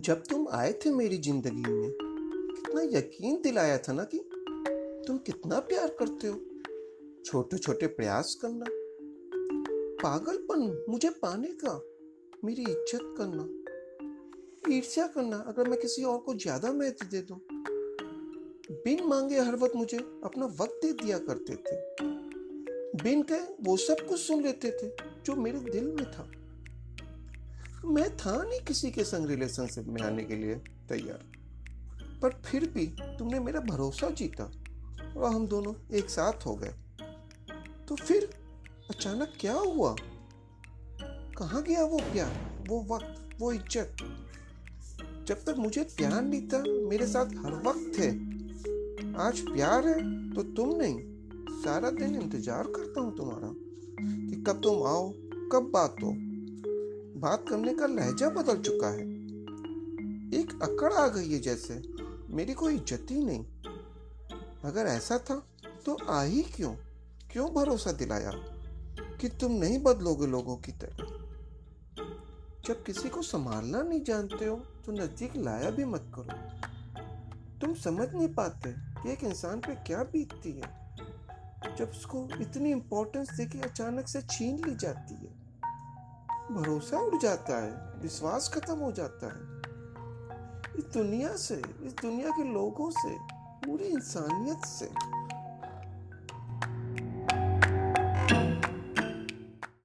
जब तुम आए थे मेरी ज़िंदगी में, कितना यकीन दिलाया था ना कि तुम कितना प्यार करते हो। छोटे छोटे प्रयास करना, पागलपन मुझे पाने का, मेरी इज़्ज़त करना, ईर्ष्या करना, अगर मैं किसी और को ज़्यादा महत्व दे दूँ। बिन मांगे हर वक्त मुझे अपना वक्त दे दिया करते थे। बिन कहे वो सब कुछ सुन लेते थे जो मेरे दिल में था। मैं था नहीं किसी के संग रिलेशनशिप में आने के लिए तैयार। पर फिर भी तुमने मेरा भरोसा जीता और हम दोनों एक साथ हो गए। तो फिर अचानक क्या हुआ? कहाँ गया वो प्यार, वो वक्त, वो इज़्ज़त? जब तक मुझे प्यार नहीं था, मेरे साथ हर वक्त थे। आज प्यार है तो तुम नहीं। सारा दिन इंतज़ार करता हूँ तुम्हारा कि कब तुम आओ, कब बात हो। बात करने का लहजा बदल चुका है। एक अकड़ आ गई है जैसे, मेरी कोई इज़्ज़त ही नहीं। अगर ऐसा था तो आ ही क्यों? क्यों भरोसा दिलाया कि तुम नहीं बदलोगे लोगों की तरह? जब किसी को संभालना नहीं जानते हो तो नज़दीक लाया भी मत करो। तुम समझ नहीं पाते कि एक इंसान पे क्या बीतती है। जब उसको इतनी इंपॉर्टेंस देके अचानक से छीन ली जाती है भरोसा उड़ जाता है, विश्वास खत्म हो जाता है। इस दुनिया से, इस दुनिया के लोगों से, पूरी इंसानियत से।